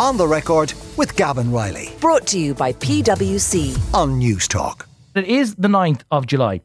On the record with Gavan Reilly Brought to you by PwC. on Newstalk. It is the 9th of July.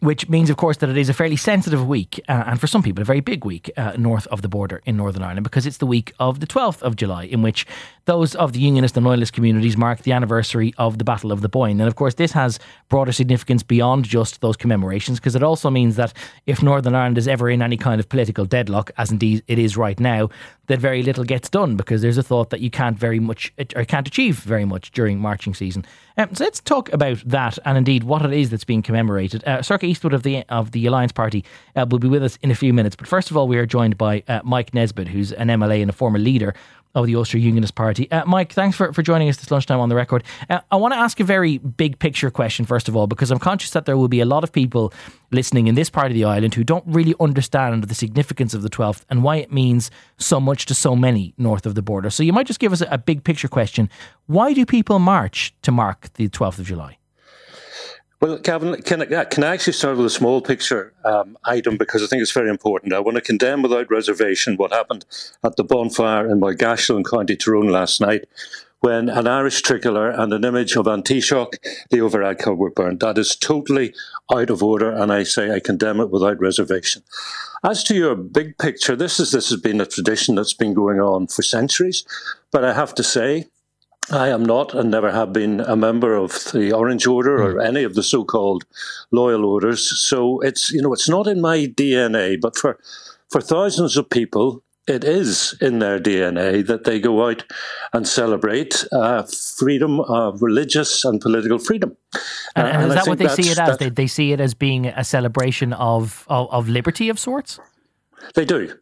Which means, of course, that it is a fairly sensitive week, uh, and for some people, a very big week uh, north of the border in Northern Ireland, because it's the week of the 12th of July, in which those of the Unionist and Loyalist communities mark the anniversary of the Battle of the Boyne. And of course, this has broader significance beyond just those commemorations, because it also means that if Northern Ireland is ever in any kind of political deadlock, as indeed it is right now, that very little gets done, because there's a thought that you can't very much, or can't achieve very much during marching season. Um, so let's talk about that and indeed what it is that's being commemorated. Uh, Sorcha Eastwood of the of the Alliance Party uh, will be with us in a few minutes. But first of all, we are joined by uh, Mike Nesbitt, who's an MLA and a former leader of the Ulster Unionist Party. Uh, Mike, thanks for, for joining us this lunchtime on the record. Uh, I want to ask a very big picture question, first of all, because I'm conscious that there will be a lot of people listening in this part of the island who don't really understand the significance of the 12th and why it means so much to so many north of the border. So you might just give us a, a big picture question. Why do people march to mark the 12th of July? Well, Gavan, can I, can I actually start with a small picture um, item because I think it's very important. I want to condemn without reservation what happened at the bonfire in Moygashel in County Tyrone last night when an Irish tricolour and an image of Antishok, Leo Varadkar, were burned. That is totally out of order, and I say I condemn it without reservation. As to your big picture, this is this has been a tradition that's been going on for centuries, but I have to say I am not and never have been a member of the Orange Order or any of the so-called loyal orders. So it's you know it's not in my DNA, but for for thousands of people, it is in their DNA that they go out and celebrate uh, freedom of religious and political freedom. And, Uh, and is that what they see it as? They, they see it as being a celebration of, of, of liberty of sorts? They do.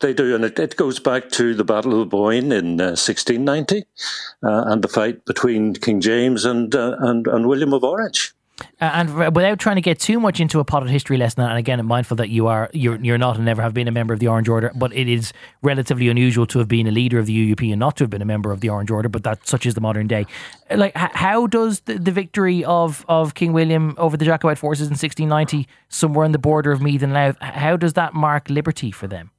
They do, and it, it goes back to the Battle of the Boyne in uh, 1690 uh, and the fight between King James and, uh, and and William of Orange. Uh, And without trying to get too much into a potted history lesson, and again, I'm mindful that you are you're you're not and never have been a member of the Orange Order, but it is relatively unusual to have been a leader of the UUP and not to have been a member of the Orange Order. But that such is the modern day. Like, how does the, the victory of of King William over the Jacobite forces in 1690, somewhere on the border of Meath and Louth, how does that mark liberty for them?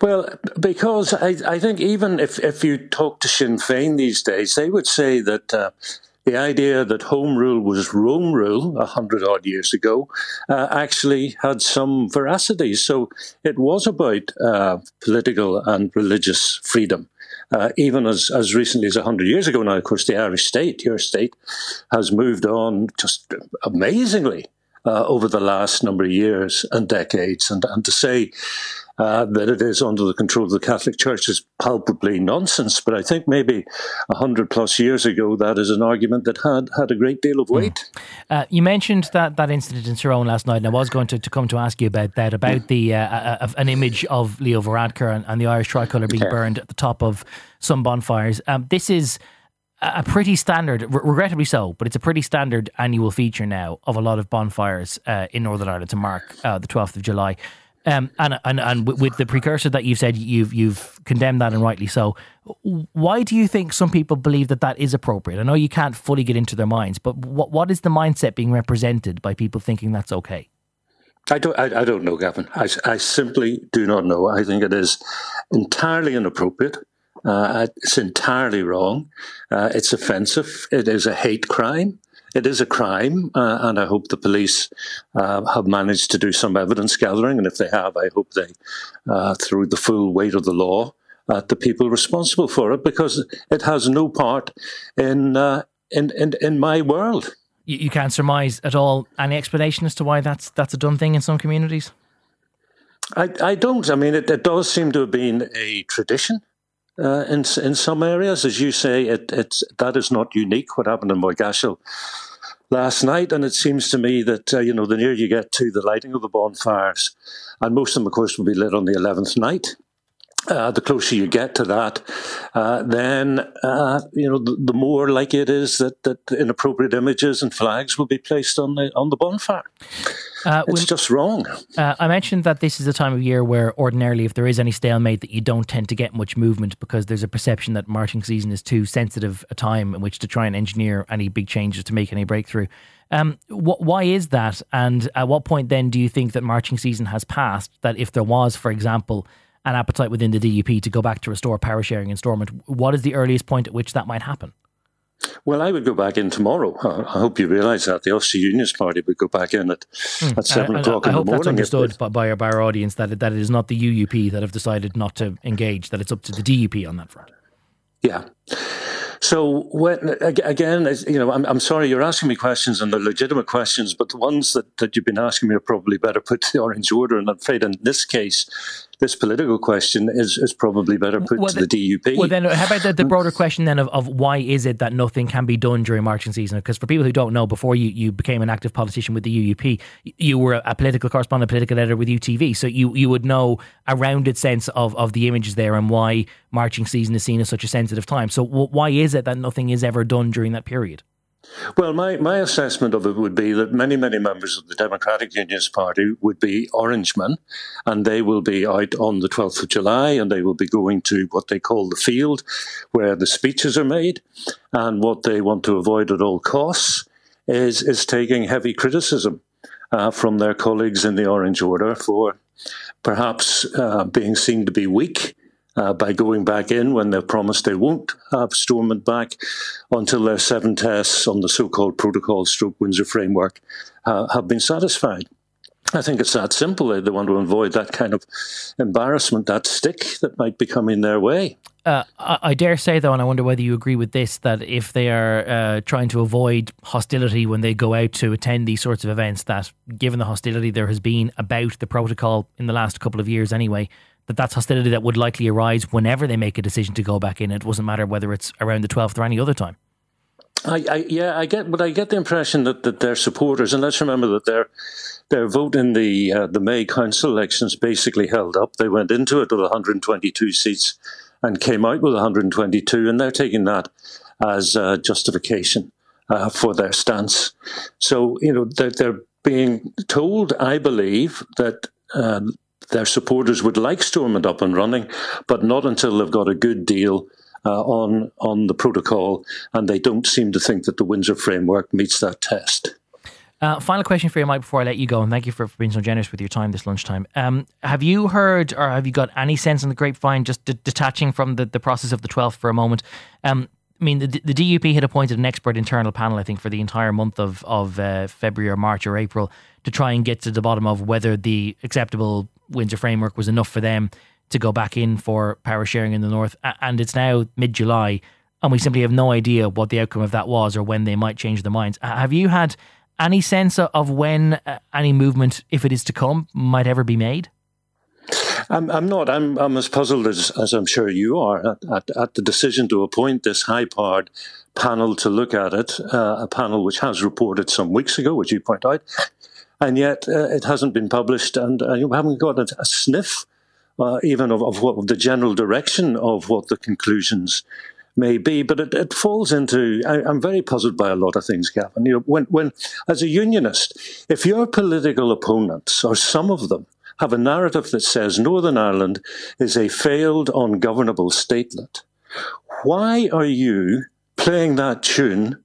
Well, because I, I think even if, if you talk to Sinn Féin these days, they would say that uh, the idea that home rule was Rome rule a hundred odd years ago uh, actually had some veracity. So it was about uh, political and religious freedom. Uh, even as, as recently as 100 years ago now, of course, the Irish state, your state, has moved on just amazingly uh, over the last number of years and decades. And, and to say uh, that it is under the control of the Catholic Church is palpably nonsense. But I think maybe a hundred plus years ago, that is an argument that had had a great deal of weight. Uh, you mentioned that, that incident in Tyrone last night, and I was going to, to come to ask you about that, about the uh, uh, of an image of Leo Varadkar and, and the Irish tricolour being burned at the top of some bonfires. Um, this is a pretty standard, re- regrettably so, but it's a pretty standard annual feature now of a lot of bonfires uh, in Northern Ireland to mark uh, the 12th of July. Um, and and and with- with the precursor that you've said, you've you've condemned that and rightly so. Why do you think some people believe that that is appropriate? I know you can't fully get into their minds, but what what is the mindset being represented by people thinking that's okay? I don't, I, I don't know, Gavan. I, I simply do not know. I think it is entirely inappropriate. Uh, it's entirely wrong. Uh, it's offensive. It is a hate crime. It is a crime, uh, and I hope the police uh, have managed to do some evidence gathering. And if they have, I hope they uh, throw the full weight of the law at the people responsible for it, because it has no part in uh, in, in in my world. You, you can't surmise at all any explanation as to why that's that's a done thing in some communities. I, I don't. I mean, it, it does seem to have been a tradition uh, in in some areas, as you say. It it's that is not unique. What happened in Moygashel last night, and it seems to me that uh, you know the nearer you get to the lighting of the bonfires, and most of them, of course, will be lit on the eleventh night. Uh, the closer you get to that, uh, then uh, you know the, the more likely it is that, that inappropriate images and flags will be placed on the on the bonfire. Uh, It's just wrong. Uh, I mentioned that this is a time of year where ordinarily, if there is any stalemate, that you don't tend to get much movement because there's a perception that marching season is too sensitive a time in which to try and engineer any big changes to make any breakthrough. Um, wh- why is that? And at what point then do you think that marching season has passed? That if there was, for example, an appetite within the DUP to go back to restore power sharing in Stormont. What is the earliest point at which that might happen? Well, I would go back in tomorrow. I hope you realise that the Ulster Unionist Party would go back in at, mm. at seven o'clock I, I in the morning. I hope that's understood by, by, our, by our audience that it, that it is not the UUP that have decided not to engage; that it's up to the DUP on that front. Yeah. So when again, you know, I'm, I'm sorry you're asking me questions and they're legitimate questions, but the ones that, that you've been asking me are probably better put to the orange order. And I'm afraid in this case, this political question is, is probably better put well, to the DUP. Well, then, how about the, the broader question then of, of why is it that nothing can be done during marching season? Because for people who don't know, before you, you became an active politician with the UUP, you were a political correspondent, political editor with UTV. So you, you would know a rounded sense of, of the images there and why marching season is seen as such a sensitive time. So w- why is it that nothing is ever done during that period? Well, my, my assessment of it would be that many, many members of the Democratic Unionist Party would be Orangemen, and they will be out on the 12th of July and they will be going to what they call the field, where the speeches are made. And what they want to avoid at all costs is, is taking heavy criticism uh, from their colleagues in the Orange Order for perhaps uh, being seen to be weak uh, by going back in when they've promised they won't have Stormont back until their seven tests on the so-called protocol stroke Windsor framework uh, have been satisfied. I think it's that simple. They want to avoid that kind of embarrassment, that stick that might be coming their way. Uh, I dare say, though, and I wonder whether you agree with this, that if they are uh, trying to avoid hostility when they go out to attend these sorts of events, that given the hostility there has been about the protocol in the last couple of years anyway, that that's hostility that would likely arise whenever they make a decision to go back in. It doesn't matter whether it's around the 12th or any other time. I, I, yeah, I get, but I get the impression that, that their supporters, and let's remember that their their vote in the uh, the May council elections basically held up. They went into it with 122 seats and came out with 122, and they're taking that as uh, justification uh, for their stance. So you know they're, they're being told, I believe, that um, their supporters would like Stormont up and running, but not until they've got a good deal uh, on on the protocol, and they don't seem to think that the Windsor framework meets that test. Uh, final question for you, Mike, before I let you go, and thank you for, for being so generous with your time this lunchtime. Um, have you heard or have you got any sense in the grapevine, just d- detaching from the, the process of the 12th for a moment? Um, I mean, the, the DUP had appointed an expert internal panel, I think, for the entire month of, of uh, February or March or April to try and get to the bottom of whether the acceptable Windsor framework was enough for them to go back in for power sharing in the north. And it's now mid July, and we simply have no idea what the outcome of that was or when they might change their minds. Have you had any sense of when uh, any movement, if it is to come, might ever be made? I'm, I'm not. I'm, I'm as puzzled as, as I'm sure you are at, at, at the decision to appoint this high powered panel to look at it, uh, a panel which has reported some weeks ago, which you point out, and yet uh, it hasn't been published, and uh, you haven't got a, a sniff uh, even of, of, what the general direction of what the conclusions may be. But it, it falls into I, am very puzzled by a lot of things, Gavan. You know, when when as a unionist, if your political opponents or some of them have a narrative that says Northern Ireland is a failed, ungovernable statelet, why are you playing that tune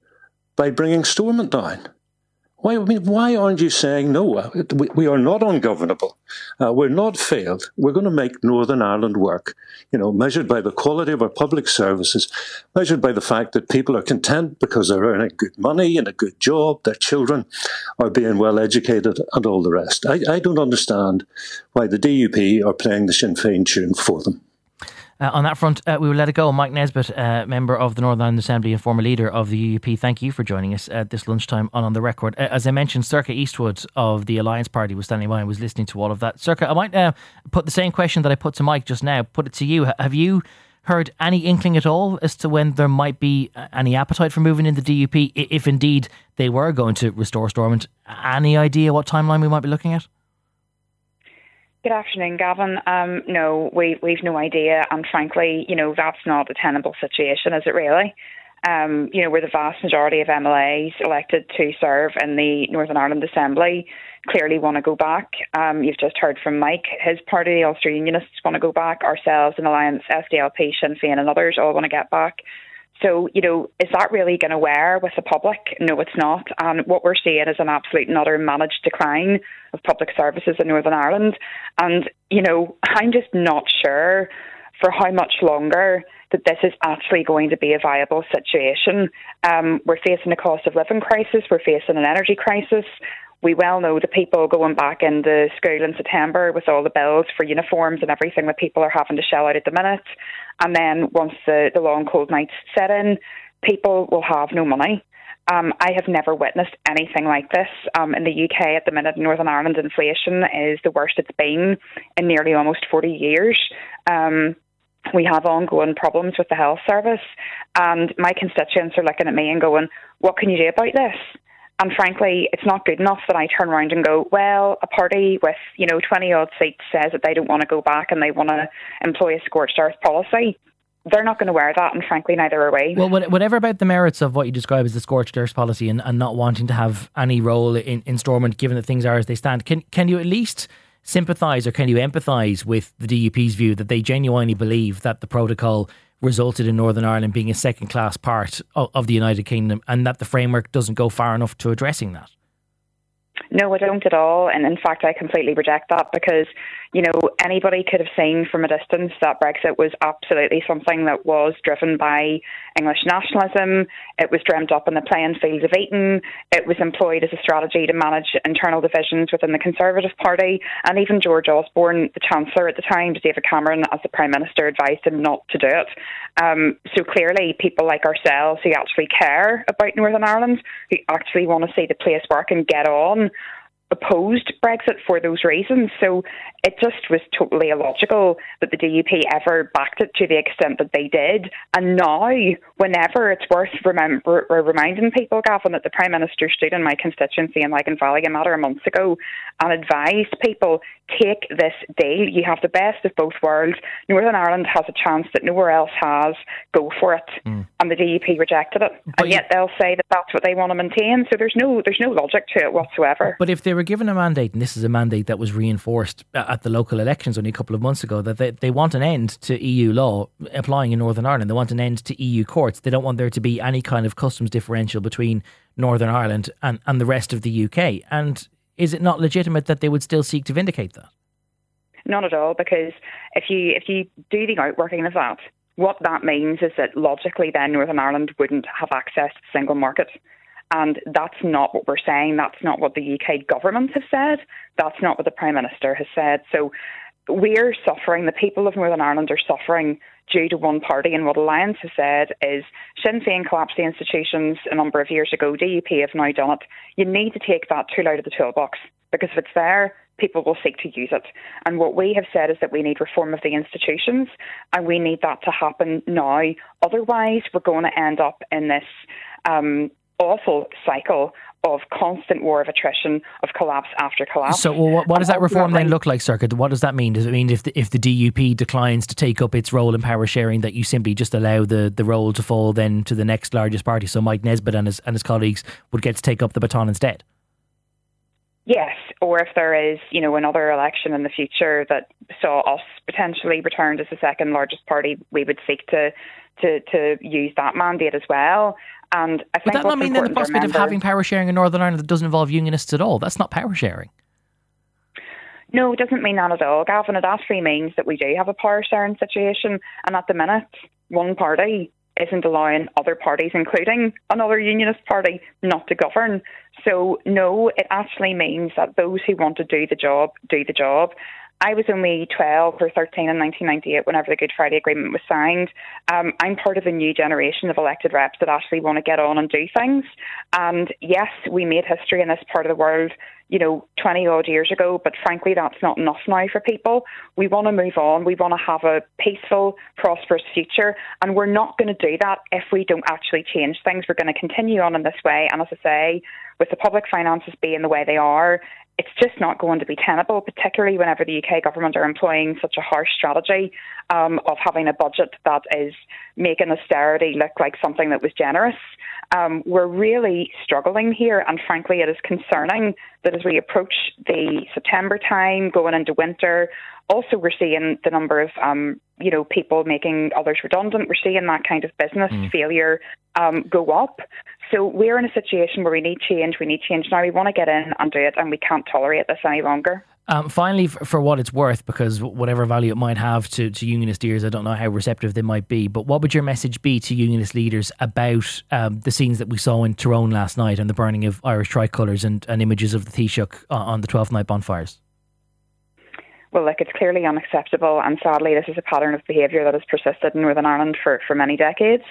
by bringing Stormont down? Why, I mean, why aren't you saying, no, uh, we, we are not ungovernable. Uh, we're not failed. We're going to make Northern Ireland work, you know, measured by the quality of our public services, measured by the fact that people are content because they're earning good money and a good job, their children are being well educated and all the rest. I, I don't understand why the DUP are playing the Sinn Féin tune for them. Uh, on that front, uh, we will let it go. Mike Nesbitt, uh, member of the Northern Ireland Assembly and former leader of the UUP, thank you for joining us at this lunchtime on On the Record. Uh, as I mentioned, Sorcha Eastwood of the Alliance Party was standing by and was listening to all of that. Sorcha, I might uh, put the same question that I put to Mike just now, put it to you. Have you heard any inkling at all as to when there might be uh, any appetite for moving in the DUP, if indeed they were going to restore Stormont? Any idea what timeline we might be looking at? Good afternoon, Gavan. Um, no, we we've no idea, and frankly, you know that's not a tenable situation, is it really? Um, you know, where the vast majority of MLAs elected to serve in the Northern Ireland Assembly clearly want to go back. Um, you've just heard from Mike, his party, the Ulster Unionists, want to go back. Ourselves, and Alliance, SDLP, Sinn Féin, and others all want to get back. So, you know, is that really going to wear with the public? No, it's not. And what we're seeing is an absolute and utter managed decline of public services in Northern Ireland. And, you know, I'm just not sure for how much longer that this is actually going to be a viable situation. Um, we're facing a cost of living crisis, we're facing an energy crisis. We well know the people going back into school in September with all the bills for uniforms and everything that people are having to shell out at the minute. And then once the, the long cold nights set in, people will have no money. Um, I have never witnessed anything like this. Um, in the UK at the minute, Northern Ireland inflation is the worst it's been in nearly almost 40 years. Um, we have ongoing problems with the health service, and my constituents are looking at me and going, What can you do about this? And frankly, it's not good enough that I turn around and go, well, a party with, you know, 20 odd seats says that they don't want to go back and they want to employ a scorched earth policy. They're not going to wear that, and frankly, neither are we. Well, whatever about the merits of what you describe as the scorched earth policy and, and not wanting to have any role in, in Stormont, given that things are as they stand, can, can you at least sympathise or can you empathise with the DUP's view that they genuinely believe that the protocol resulted in Northern Ireland being a second class part of, of the United Kingdom and that the framework doesn't go far enough to addressing that? No, I don't at all. And in fact, I completely reject that because, you know, anybody could have seen from a distance that Brexit was absolutely something that was driven by English nationalism. It was dreamt up in the playing fields of Eton. It was employed as a strategy to manage internal divisions within the Conservative Party. And even George Osborne, the Chancellor at the time, David Cameron, as the Prime Minister, advised him not to do it. Um, so clearly, people like ourselves who actually care about Northern Ireland, who actually want to see the place work and get on, opposed Brexit for those reasons. So it just was totally illogical that the DUP ever backed it to the extent that they did. And now, whenever it's worth remember, reminding people, Gavan, that the Prime Minister stood in my constituency in Lagan Valley a matter of months ago and advised people take this deal. You have the best of both worlds. Northern Ireland has a chance that nowhere else has. Go for it. Mm. And the DUP rejected it. But and yet they'll say that that's what they want to maintain. So there's no there's no logic to it whatsoever. But if they were given a mandate, and this is a mandate that was reinforced uh, at the local elections only a couple of months ago, that they, they want an end to EU law applying in Northern Ireland. They want an end to EU courts. They don't want there to be any kind of customs differential between Northern Ireland and, and the rest of the UK. And is it not legitimate that they would still seek to vindicate that? Not at all, because if you if you do the outworking of that, what that means is that logically then Northern Ireland wouldn't have access to the single market. And that's not what we're saying. That's not what the UK government has said. That's not what the Prime Minister has said. So we're suffering, the people of Northern Ireland are suffering due to one party. And what Alliance has said is Sinn Féin collapsed the institutions a number of years ago. DUP have now done it. You need to take that tool out of the toolbox because if it's there, people will seek to use it. And what we have said is that we need reform of the institutions and we need that to happen now. Otherwise, we're going to end up in this um, awful cycle of constant war of attrition, of collapse after collapse. So, well, what, what, does that reform then look like, Sorcha? What does that mean? Does it mean if the, if the DUP declines to take up its role in power sharing, that you simply just allow the, the role to fall then to the next largest party? So, Mike Nesbitt and his, and his colleagues would get to take up the baton instead? Yes, or if there is, you know, another election in the future that saw us potentially returned as the second largest party, we would seek to to, to use that mandate as well. And I Would that not mean then the prospect of having power sharing in Northern Ireland that doesn't involve unionists at all? That's not power sharing. No, it doesn't mean that at all, Gavan. It actually means that we do have a power sharing situation, and at the minute, one party isn't allowing other parties, including another unionist party, not to govern. So, no, it actually means that those who want to do the job do the job. I was only 12 or 13 in 1998 whenever the Good Friday Agreement was signed. Um, I'm part of a new generation of elected reps that actually want to get on and do things. And yes, we made history in this part of the world, you know, 20 odd years ago, but frankly, that's not enough now for people. We want to move on. We want to have a peaceful, prosperous future. And we're not going to do that if we don't actually change things. We're going to continue on in this way. And as I say, with the public finances being the way they are, it's just not going to be tenable, particularly whenever the UK government are employing such a harsh strategy um, of having a budget that is making austerity look like something that was generous. Um, we're really struggling here, and frankly, it is concerning that as we approach the September time, going into winter, also we're seeing the number of um, you know people making others redundant. We're seeing that kind of business mm. failure um, go up. So we're in a situation where we need change. We need change now. We want to get in and do it, and we can't tolerate this any longer. Um, finally, for, what it's worth, because whatever value it might have to, to unionist ears, I don't know how receptive they might be, but what would your message be to unionist leaders about um, the scenes that we saw in Tyrone last night and the burning of Irish tricolours and, and images of the Taoiseach on the 12th night bonfires? Well, look, it's clearly unacceptable, and sadly, this is a pattern of behaviour that has persisted in Northern Ireland for, for many decades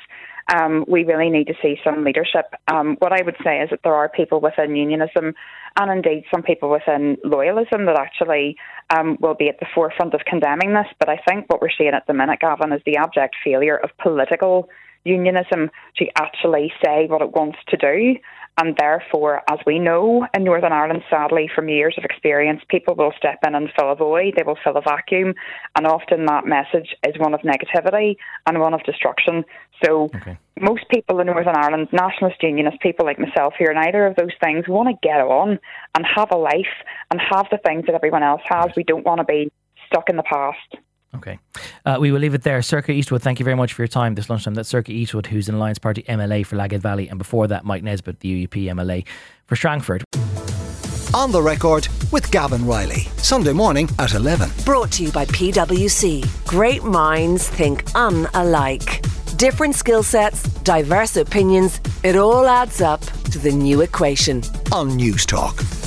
um, we really need to see some leadership. Um, what I would say is that there are people within unionism and indeed some people within loyalism that actually um, will be at the forefront of condemning this. But I think what we're seeing at the minute, Gavan, is the abject failure of political unionism to actually say what it wants to do. And therefore, as we know in Northern Ireland, sadly, from years of experience, people will step in and fill a void, they will fill a vacuum, and often that message is one of negativity and one of destruction. So, okay. most people in Northern Ireland, nationalist unionists, people like myself who are neither of those things, want to get on and have a life and have the things that everyone else has. We don't want to be stuck in the past. Okay. Uh, we will leave it there. Sorcha Eastwood, thank you very much for your time this lunchtime. That's Sorcha Eastwood, who's an Alliance Party MLA for Lagan Valley, and before that, Mike Nesbitt, the UUP MLA for Strangford. On the record with Gavan Reilly, Sunday morning at 11. Brought to you by PwC. Great minds think unalike. Different skill sets, diverse opinions, it all adds up to the new equation. On Newstalk.